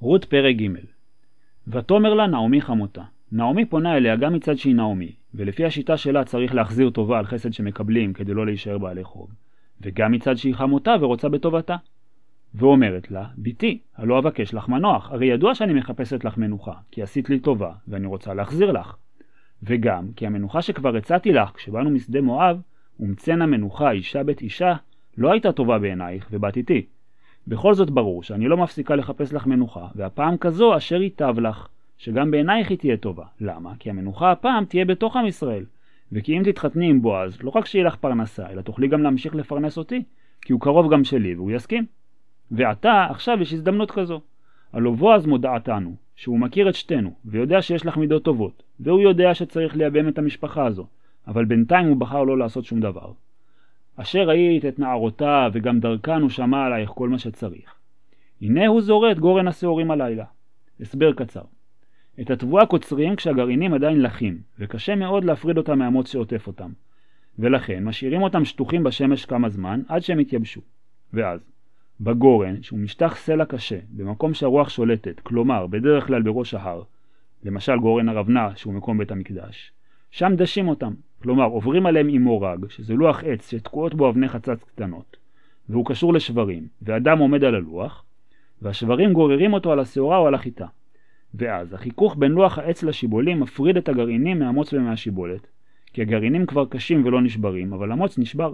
רות פרק ג' ותאמר לה נעמי חמותה. נעמי פונה אליה גם מצד שהיא נעמי, ולפי השיטה שלה צריך להחזיר טובה על חסד שמקבלים כדי לא להישאר בעלי חוב, וגם מצד שהיא חמותה ורוצה בטובתה. ואומרת לה, בתי, הלא אבקש לך מנוח, הרי ידוע שאני מחפשת לך מנוחה, כי עשית לי טובה, ואני רוצה להחזיר לך. וגם, כי המנוחה שכבר הצעתי לך כשבאנו משדה מואב, ומצאנה מנוחה אישה בית אישה, לא הייתה טובה בעינייך, ובאת איתי. בכל זאת ברור שאני לא מפסיקה לחפש לך מנוחה, והפעם כזו אשר ייטב לך, שגם בעינייך היא תהיה טובה. למה? כי המנוחה הפעם תהיה בתוך עם ישראל. וכי אם תתחתני עם בועז, לא רק שיהיה לך פרנסה, אלא תוכלי גם להמשיך לפרנס אותי, כי הוא קרוב גם שלי והוא יסכים. ועתה, עכשיו יש הזדמנות כזו. הלא בועז מודעתנו, שהוא מכיר את שתינו, ויודע שיש לך מידות טובות, והוא יודע שצריך לייבם את המשפחה הזו, אבל בינתיים הוא בחר לא לעשות שום דבר. אשר ראית את נערותיו, וגם דרכן הוא שמע עלייך כל מה שצריך. הנה הוא זורה את גורן השעורים הלילה. הסבר קצר. את התבואה קוצרים כשהגרעינים עדיין לחים, וקשה מאוד להפריד אותם מהמוץ שעוטף אותם. ולכן משאירים אותם שטוחים בשמש כמה זמן עד שהם יתייבשו. ואז, בגורן, שהוא משטח סלע קשה, במקום שהרוח שולטת, כלומר בדרך כלל בראש ההר, למשל גורן הרבנה שהוא מקום בית המקדש, שם דשים אותם, כלומר עוברים עליהם עם מורג, שזה לוח עץ שתקועות בו אבני חצץ קטנות, והוא קשור לשברים, ואדם עומד על הלוח, והשברים גוררים אותו על השעורה או על החיטה. ואז החיכוך עם לוח העץ לשיבולים מפריד את הגרעינים מהמוץ ומהשיבולת, כי הגרעינים כבר קשים ולא נשברים, אבל המוץ נשבר.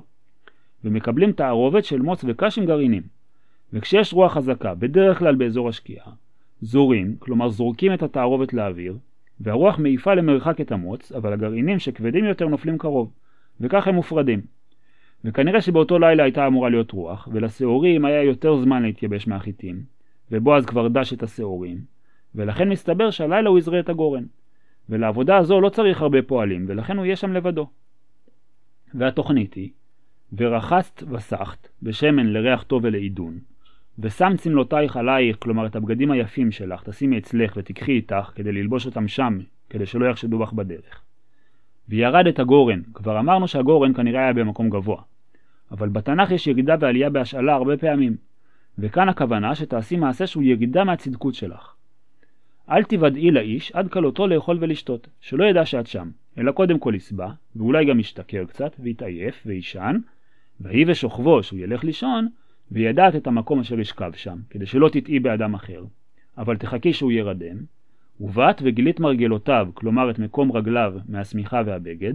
ומקבלים תערובת של מוץ וקש עם גרעינים. וכשיש רוח חזקה, בדרך כלל באזור השקיעה, זורים, כלומר זורקים את התערובת לאוויר, והרוח מעיפה למרחק את המוץ, אבל הגרעינים שכבדים יותר נופלים קרוב, וכך הם מופרדים. וכנראה שבאותו לילה הייתה אמורה להיות רוח, ולשעורים היה יותר זמן להתייבש מהחיטים, ובועז כבר דש את השעורים, ולכן מסתבר שהלילה הוא יזרה את הגורן. ולעבודה הזו לא צריך הרבה פועלים, ולכן הוא יהיה שם לבדו. והתוכנית היא, ורחצת וסחת בשמן לריח טוב ולעידון, ושם צמלותייך עלייך, כלומר את הבגדים היפים שלך, תשימי אצלך ותיקחי איתך כדי ללבוש אותם שם, כדי שלא יחשדו בך בדרך. וירד את הגורן, כבר אמרנו שהגורן כנראה היה במקום גבוה. אבל בתנ"ך יש ירידה ועלייה בהשאלה הרבה פעמים, וכאן הכוונה שתעשי מעשה שהוא ירידה מהצדקות שלך. אל תוודאי לאיש עד כלותו לאכול ולשתות, שלא ידע שאת שם, אלא קודם כל יסבע, ואולי גם ישתכר קצת, ויתעייף, וישן, ויהי ושוכבו שהוא ילך לישון, וידעת את המקום אשר ישכב שם, כדי שלא תטעי באדם אחר, אבל תחכי שהוא ירדם, ובאת וגילית מרגלותיו, כלומר את מקום רגליו מהשמיכה והבגד,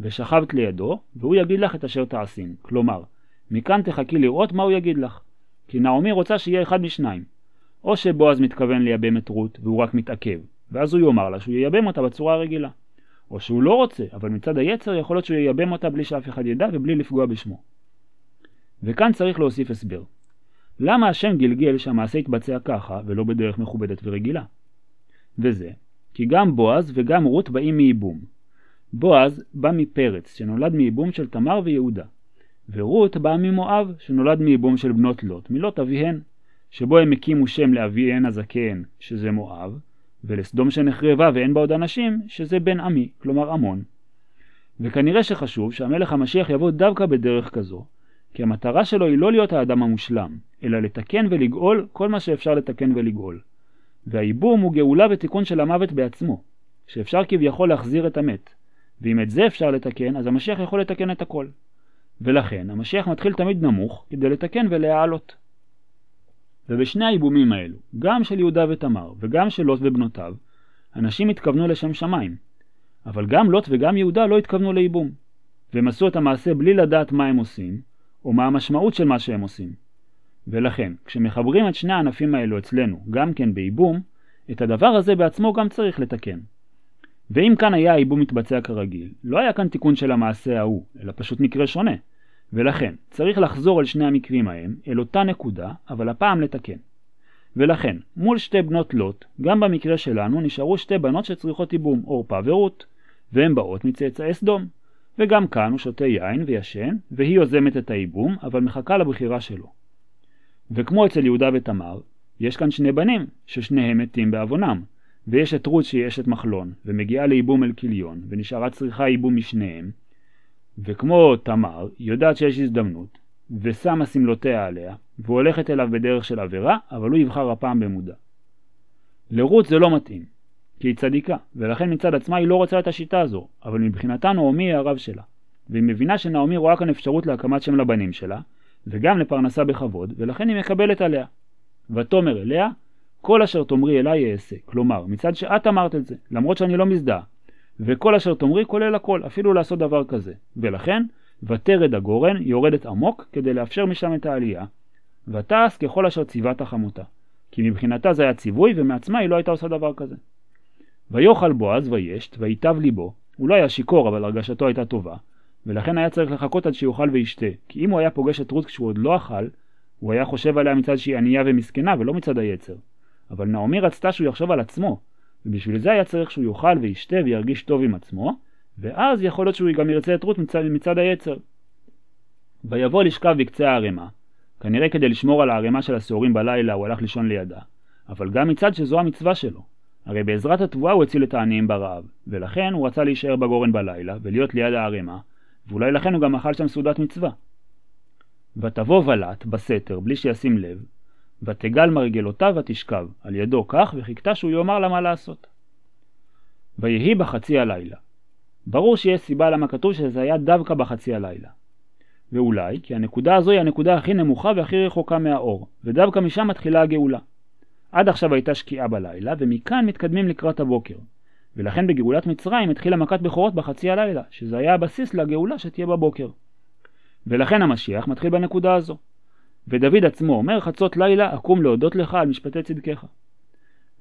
ושכבת לידו, והוא יגיד לך את אשר תעשין, כלומר, מכאן תחכי לראות מה הוא יגיד לך, כי נעמי רוצה שיהיה אחד משניים, או שבועז מתכוון לייבם את רות והוא רק מתעכב, ואז הוא יאמר לה שהוא ייבם אותה בצורה הרגילה. או שהוא לא רוצה, אבל מצד היצר יכול להיות שהוא ייבם אותה בלי שאף אחד ידע ובלי לפגוע בשמו. וכאן צריך להוסיף הסבר. למה השם גלגל שהמעשה יתבצע ככה ולא בדרך מכובדת ורגילה? וזה, כי גם בועז וגם רות באים מייבום. בועז בא מפרץ שנולד מייבום של תמר ויהודה, ורות באה ממואב שנולד מייבום של בנות לוט, מלוט אביהן, שבו הם הקימו שם לאביהן הזקן, שזה מואב, ולסדום שנחרבה ואין בה עוד אנשים, שזה בן עמי, כלומר עמון. וכנראה שחשוב שהמלך המשיח יבוא דווקא בדרך כזו, כי המטרה שלו היא לא להיות האדם המושלם, אלא לתקן ולגאול כל מה שאפשר לתקן ולגאול. והייבום הוא גאולה ותיקון של המוות בעצמו, שאפשר כביכול להחזיר את המת. ואם את זה אפשר לתקן, אז המשיח יכול לתקן את הכל. ולכן, המשיח מתחיל תמיד נמוך כדי לתקן ולהעלות. ובשני הייבומים האלו, גם של יהודה ותמר וגם של לוט ובנותיו, אנשים התכוונו לשם שמיים. אבל גם לוט וגם יהודה לא התכוונו לייבום. והם עשו את המעשה בלי לדעת מה הם עושים, או מה המשמעות של מה שהם עושים. ולכן, כשמחברים את שני הענפים האלו אצלנו, גם כן בייבום, את הדבר הזה בעצמו גם צריך לתקן. ואם כאן היה הייבום מתבצע כרגיל, לא היה כאן תיקון של המעשה ההוא, אלא פשוט מקרה שונה. ולכן, צריך לחזור על שני המקרים ההם, אל אותה נקודה, אבל הפעם לתקן. ולכן, מול שתי בנות לוט, גם במקרה שלנו נשארו שתי בנות שצריכות ייבום, עורפה ורות, והן באות מצאצאי סדום. וגם כאן הוא שותה יין וישן, והיא יוזמת את הייבום, אבל מחכה לבחירה שלו. וכמו אצל יהודה ותמר, יש כאן שני בנים, ששניהם מתים בעוונם, ויש את רות שהיא אשת מחלון, ומגיעה לייבום אל כליון, ונשארה צריכה ייבום משניהם, וכמו תמר, היא יודעת שיש הזדמנות, ושמה שמלותיה עליה, והולכת אליו בדרך של עבירה, אבל הוא יבחר הפעם במודע. לרות זה לא מתאים, כי היא צדיקה, ולכן מצד עצמה היא לא רוצה את השיטה הזו, אבל מבחינתה נעמי היא הרב שלה. והיא מבינה שנעמי רואה כאן אפשרות להקמת שם לבנים שלה, וגם לפרנסה בכבוד, ולכן היא מקבלת עליה. ותאמר אליה, כל אשר תאמרי אליי אעשה, כלומר, מצד שאת אמרת את זה, למרות שאני לא מזדהה, וכל אשר תאמרי כולל הכל, אפילו לעשות דבר כזה. ולכן, ותרד הגורן יורדת עמוק כדי לאפשר משם את העלייה, ותעש ככל אשר ציוותה חמותה. כי מבחינתה זה היה ציווי, ומעצמה היא לא הייתה עושה דבר כזה. ויאכל בועז וישת, ויטב ליבו, הוא לא היה שיכור, אבל הרגשתו הייתה טובה, ולכן היה צריך לחכות עד שיאכל וישתה, כי אם הוא היה פוגש את רות כשהוא עוד לא אכל, הוא היה חושב עליה מצד שהיא ענייה ומסכנה, ולא מצד היצר. אבל נעמי רצתה שהוא יחשוב על עצמו, ובשביל זה היה צריך שהוא יאכל וישתה וירגיש טוב עם עצמו, ואז יכול להיות שהוא גם ירצה את רות מצד, מצד היצר. ויבוא לשכב בקצה הערימה, כנראה כדי לשמור על הערימה של השעורים בלילה הוא הלך לישון לידה, אבל גם מצד שזו המצווה שלו. הרי בעזרת התבואה הוא הציל את העניים ברעב, ולכן הוא רצה להישאר בגורן בלילה ולהיות ליד הערימה, ואולי לכן הוא גם אכל שם סעודת מצווה. ותבוא ולט בסתר בלי שישים לב, ותגל מרגלותיו ותשכב על ידו כך וחיכתה שהוא יאמר לה מה לעשות. ויהי בחצי הלילה. ברור שיש סיבה למה כתוב שזה היה דווקא בחצי הלילה. ואולי כי הנקודה הזו היא הנקודה הכי נמוכה והכי רחוקה מהאור, ודווקא משם מתחילה הגאולה. עד עכשיו הייתה שקיעה בלילה, ומכאן מתקדמים לקראת הבוקר. ולכן בגאולת מצרים התחילה מכת בכורות בחצי הלילה, שזה היה הבסיס לגאולה שתהיה בבוקר. ולכן המשיח מתחיל בנקודה הזו. ודוד עצמו אומר חצות לילה אקום להודות לך על משפטי צדקך.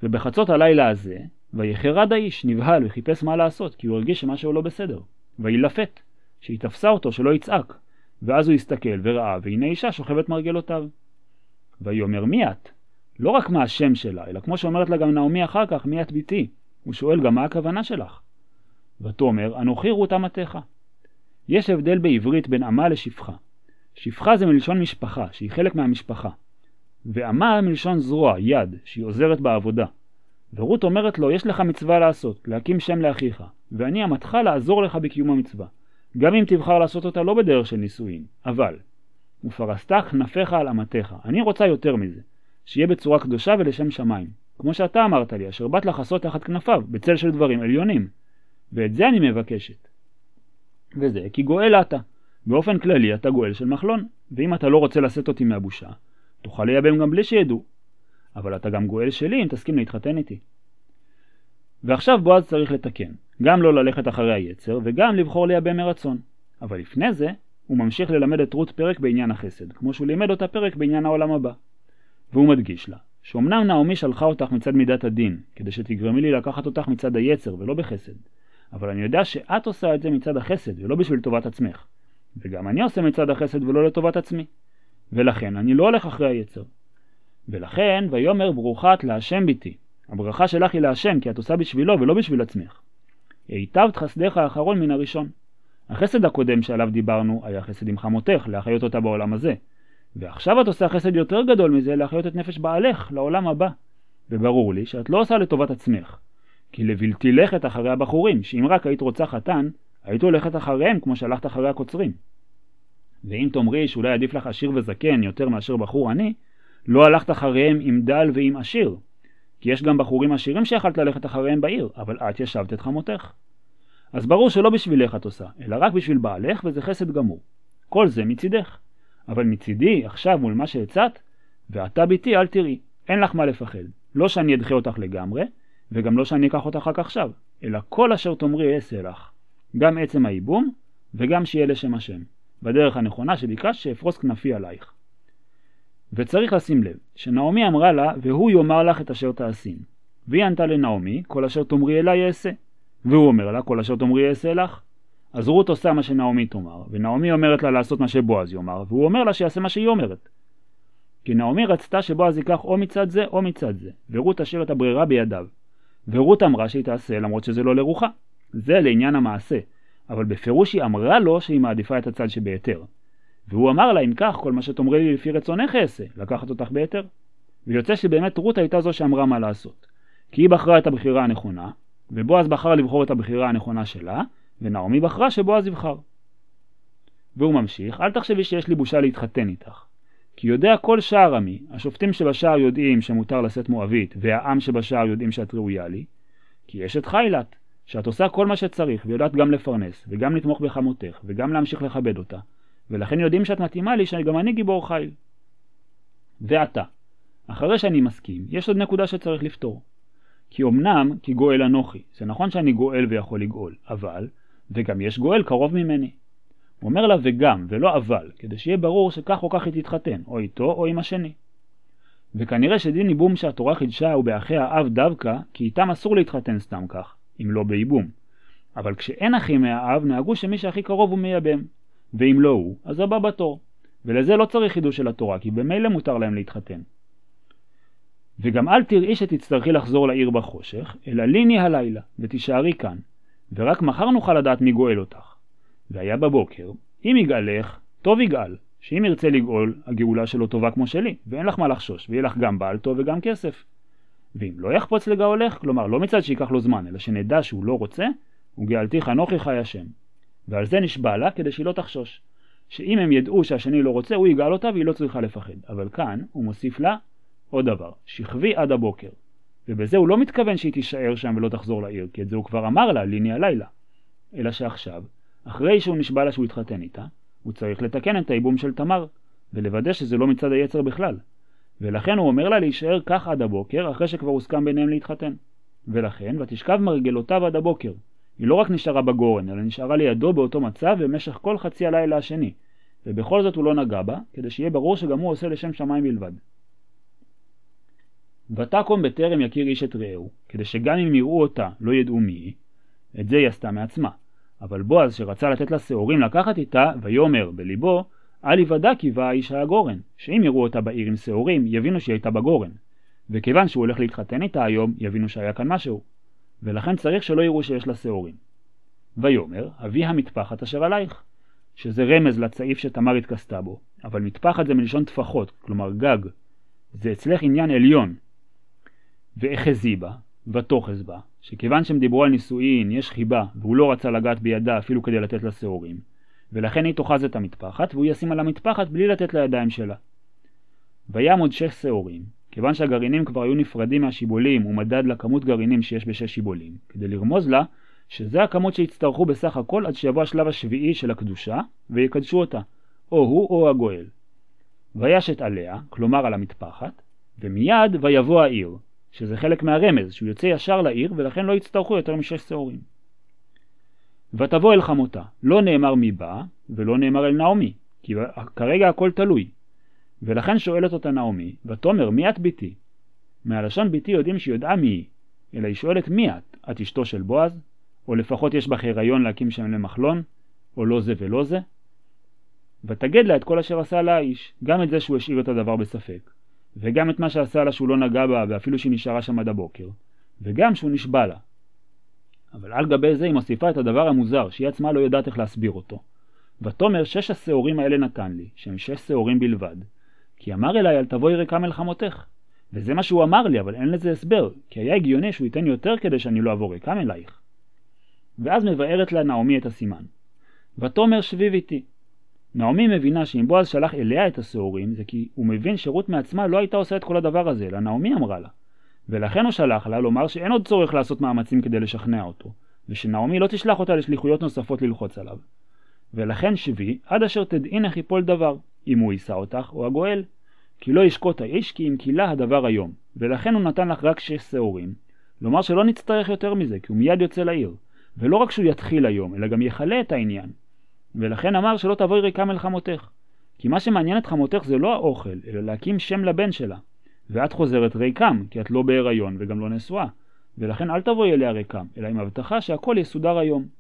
ובחצות הלילה הזה, ויחרד האיש, נבהל וחיפש מה לעשות, כי הוא הרגיש שמשהו לא בסדר. וילפת, שהיא תפסה אותו שלא יצעק. ואז הוא הסתכל וראה, והנה אישה שוכבת מרגלותיו. ויאמר מי את? לא רק מה השם שלה, אלא כמו שאומרת לה גם נעמי אחר כך, מי את ביתי? הוא שואל גם מה הכוונה שלך. ותאמר, אנוכי רות אמתך. יש הבדל בעברית בין אמה לשפחה. שפחה זה מלשון משפחה, שהיא חלק מהמשפחה. ואמה מלשון זרוע, יד, שהיא עוזרת בעבודה. ורות אומרת לו, יש לך מצווה לעשות, להקים שם לאחיך, ואני אמתך לעזור לך בקיום המצווה. גם אם תבחר לעשות אותה לא בדרך של נישואין, אבל ופרסת כנפיך על אמתך. אני רוצה יותר מזה, שיהיה בצורה קדושה ולשם שמיים. כמו שאתה אמרת לי, אשר באת לחסות תחת כנפיו, בצל של דברים עליונים. ואת זה אני מבקשת. וזה כי גואל אתה. באופן כללי אתה גואל של מחלון, ואם אתה לא רוצה לשאת אותי מהבושה, תוכל לייבם גם בלי שידעו. אבל אתה גם גואל שלי אם תסכים להתחתן איתי. ועכשיו בועז צריך לתקן, גם לא ללכת אחרי היצר וגם לבחור לייבם מרצון. אבל לפני זה, הוא ממשיך ללמד את רות פרק בעניין החסד, כמו שהוא לימד אותה פרק בעניין העולם הבא. והוא מדגיש לה, שאומנם נעמי שלחה אותך מצד מידת הדין, כדי שתגרמי לי לקחת אותך מצד היצר ולא בחסד, אבל אני יודע שאת עושה את זה מצד החסד ולא בשביל טובת עצמך. וגם אני עושה מצד החסד ולא לטובת עצמי. ולכן אני לא הולך אחרי היצר. ולכן ויאמר ברוכה את להשם ביתי. הברכה שלך היא להשם כי את עושה בשבילו ולא בשביל עצמך. היטבת חסדך האחרון מן הראשון. החסד הקודם שעליו דיברנו היה חסד עם חמותך, להחיות אותה בעולם הזה. ועכשיו את עושה חסד יותר גדול מזה להחיות את נפש בעלך לעולם הבא. וברור לי שאת לא עושה לטובת עצמך. כי לבלתי לכת אחרי הבחורים, שאם רק היית רוצה חתן, היית הולכת אחריהם כמו שהלכת אחרי הקוצרים. ואם תאמרי שאולי עדיף לך עשיר וזקן יותר מאשר בחור עני, לא הלכת אחריהם עם דל ועם עשיר. כי יש גם בחורים עשירים שיכלת ללכת אחריהם בעיר, אבל את ישבת את חמותך. אז ברור שלא בשבילך את עושה, אלא רק בשביל בעלך, וזה חסד גמור. כל זה מצידך. אבל מצידי, עכשיו מול מה שהצעת, ואתה ביתי אל תראי, אין לך מה לפחד. לא שאני אדחה אותך לגמרי, וגם לא שאני אקח אותך רק עכשיו, אלא כל אשר תאמרי אעשה לך. גם עצם הייבום, וגם שיהיה לשם השם. בדרך הנכונה שביקשת שאפרוס כנפי עלייך. וצריך לשים לב, שנעמי אמרה לה, והוא יאמר לך את אשר תעשין. והיא ענתה לנעמי, כל אשר תאמרי אליי אעשה. והוא אומר לה, כל אשר תאמרי אעשה לך. אז רות עושה מה שנעמי תאמר, ונעמי אומרת לה לעשות מה שבועז יאמר, והוא אומר לה שיעשה מה שהיא אומרת. כי נעמי רצתה שבועז ייקח או מצד זה או מצד זה, ורות תשאיר את הברירה בידיו. ורות אמרה שהיא תעשה למרות שזה לא לרוחה. זה לעניין המעשה, אבל בפירוש היא אמרה לו שהיא מעדיפה את הצד שבהיתר. והוא אמר לה, אם כך, כל מה שתאמרי לי לפי רצונך אעשה, לקחת אותך בהיתר. ויוצא שבאמת רות הייתה זו שאמרה מה לעשות. כי היא בחרה את הבחירה הנכונה, ובועז בחר לבחור את הבחירה הנכונה שלה, ונעמי בחרה שבועז יבחר. והוא ממשיך, אל תחשבי שיש לי בושה להתחתן איתך. כי יודע כל שער עמי, השופטים שבשער יודעים שמותר לשאת מואבית, והעם שבשער יודעים שאת ראויה לי, כי אשת חיילת, שאת עושה כל מה שצריך, ויודעת גם לפרנס, וגם לתמוך בחמותך, וגם להמשיך לכבד אותה, ולכן יודעים שאת מתאימה לי שגם אני גיבור חיל. ועתה, אחרי שאני מסכים, יש עוד נקודה שצריך לפתור. כי אמנם כי גואל אנוכי, זה נכון שאני גואל ויכול לגאול, אבל, וגם יש גואל קרוב ממני. הוא אומר לה וגם, ולא אבל, כדי שיהיה ברור שכך או כך היא תתחתן, או איתו או עם השני. וכנראה שדין ייבום שהתורה חידשה הוא באחי האב דווקא, כי איתם אסור להתחתן סתם כך, אם לא בייבום. אבל כשאין אחים מהאב, נהגו שמי שהכי קרוב הוא מייבם. ואם לא הוא, אז הבא בתור. ולזה לא צריך חידוש של התורה, כי במילא מותר להם להתחתן. וגם אל תראי שתצטרכי לחזור לעיר בחושך, אלא ליני הלילה, ותישארי כאן, ורק מחר נוכל לדעת מי גואל אותך. והיה בבוקר, אם יגאלך, טוב יגאל, שאם ירצה לגאול, הגאולה שלו טובה כמו שלי, ואין לך מה לחשוש, ויהיה לך גם בעל טוב וגם כסף. ואם לא יחפוץ לגאולך, כלומר לא מצד שייקח לו זמן, אלא שנדע שהוא לא רוצה, וגאלתיך אנוכי חי השם. ועל זה נשבע לה כדי שהיא לא תחשוש. שאם הם ידעו שהשני לא רוצה, הוא יגאל אותה והיא לא צריכה לפחד. אבל כאן הוא מוסיף לה עוד דבר, שכבי עד הבוקר. ובזה הוא לא מתכוון שהיא תישאר שם ולא תחזור לעיר, כי את זה הוא כבר אמר לה, ליני הלילה. אלא שעכשיו, אחרי שהוא נשבע לה שהוא יתחתן איתה, הוא צריך לתקן את הייבום של תמר, ולוודא שזה לא מצד היצר בכלל. ולכן הוא אומר לה להישאר כך עד הבוקר, אחרי שכבר הוסכם ביניהם להתחתן. ולכן, ותשכב מרגלותיו עד הבוקר. היא לא רק נשארה בגורן, אלא נשארה לידו באותו מצב במשך כל חצי הלילה השני. ובכל זאת הוא לא נגע בה, כדי שיהיה ברור שגם הוא עושה לשם שמיים בלבד. ותקום בטרם יכיר איש את רעהו, כדי שגם אם יראו אותה לא ידעו מי היא, את זה היא עשתה מעצמה. אבל בועז שרצה לתת לה שעורים לקחת איתה, ויאמר בליבו, אל יוודע כי בא האיש הגורן, שאם יראו אותה בעיר עם שעורים, יבינו שהיא הייתה בגורן. וכיוון שהוא הולך להתחתן איתה היום, יבינו שהיה כאן משהו. ולכן צריך שלא יראו שיש לה שעורים. ויאמר, אבי המטפחת אשר עלייך, שזה רמז לצעיף שתמר התכסתה בו, אבל מטפחת זה מלשון טפחות, כלומר גג. זה אצלך עניין עליון. ואחזי בה, ותאחז בה, שכיוון שהם דיברו על נישואין, יש חיבה, והוא לא רצה לגעת בידה אפילו כדי לתת לה שעורים, ולכן היא תאחז את המטפחת, והוא ישים על המטפחת בלי לתת לידיים שלה. וים עוד שש שעורים, כיוון שהגרעינים כבר היו נפרדים מהשיבולים, הוא מדד לכמות גרעינים שיש בשש שיבולים, כדי לרמוז לה שזה הכמות שיצטרכו בסך הכל עד שיבוא השלב השביעי של הקדושה, ויקדשו אותה, או הוא או הגואל. וישת עליה, כלומר על המטפחת, ומיד ויבוא העיר, שזה חלק מהרמז, שהוא יוצא ישר לעיר, ולכן לא יצטרכו יותר משש שעורים. ותבוא אל חמותה, לא נאמר מי בא, ולא נאמר אל נעמי, כי כרגע הכל תלוי. ולכן שואלת אותה נעמי, ותאמר מי את ביתי? מהלשון ביתי יודעים שהיא יודעה מי היא, אלא היא שואלת מי את? את אשתו של בועז? או לפחות יש בך הריון להקים שם למחלון? או לא זה ולא זה? ותגד לה את כל אשר עשה לה האיש, גם את זה שהוא השאיר את הדבר בספק, וגם את מה שעשה לה שהוא לא נגע בה ואפילו שהיא נשארה שם עד הבוקר, וגם שהוא נשבע לה. אבל על גבי זה היא מוסיפה את הדבר המוזר, שהיא עצמה לא יודעת איך להסביר אותו. ותאמר שש השעורים האלה נתן לי, שהם שש שעורים בלבד, כי אמר אליי אל תבואי ריקה מלחמותך. וזה מה שהוא אמר לי, אבל אין לזה הסבר, כי היה הגיוני שהוא ייתן יותר כדי שאני לא אבוא ריקם אלייך. ואז מבארת לה נעמי את הסימן. ותאמר שביב איתי. נעמי מבינה שאם בועז שלח אליה את השעורים, זה כי הוא מבין שרות מעצמה לא הייתה עושה את כל הדבר הזה, אלא נעמי אמרה לה. ולכן הוא שלח לה לומר שאין עוד צורך לעשות מאמצים כדי לשכנע אותו, ושנעמי לא תשלח אותה לשליחויות נוספות ללחוץ עליו. ולכן שבי עד אשר תדעין איך יפול דבר, אם הוא יישא אותך או הגואל. כי לא ישקוט האיש כי אם קילה הדבר היום, ולכן הוא נתן לך רק שש שעורים. לומר שלא נצטרך יותר מזה, כי הוא מיד יוצא לעיר. ולא רק שהוא יתחיל היום, אלא גם יכלה את העניין. ולכן אמר שלא תבואי ריקה מלחמותך. כי מה שמעניין את חמותך זה לא האוכל, אלא להקים שם לבן שלה. ואת חוזרת ריקם, כי את לא בהיריון וגם לא נשואה. ולכן אל תבואי אליה ריקם, אלא עם הבטחה שהכל יסודר היום.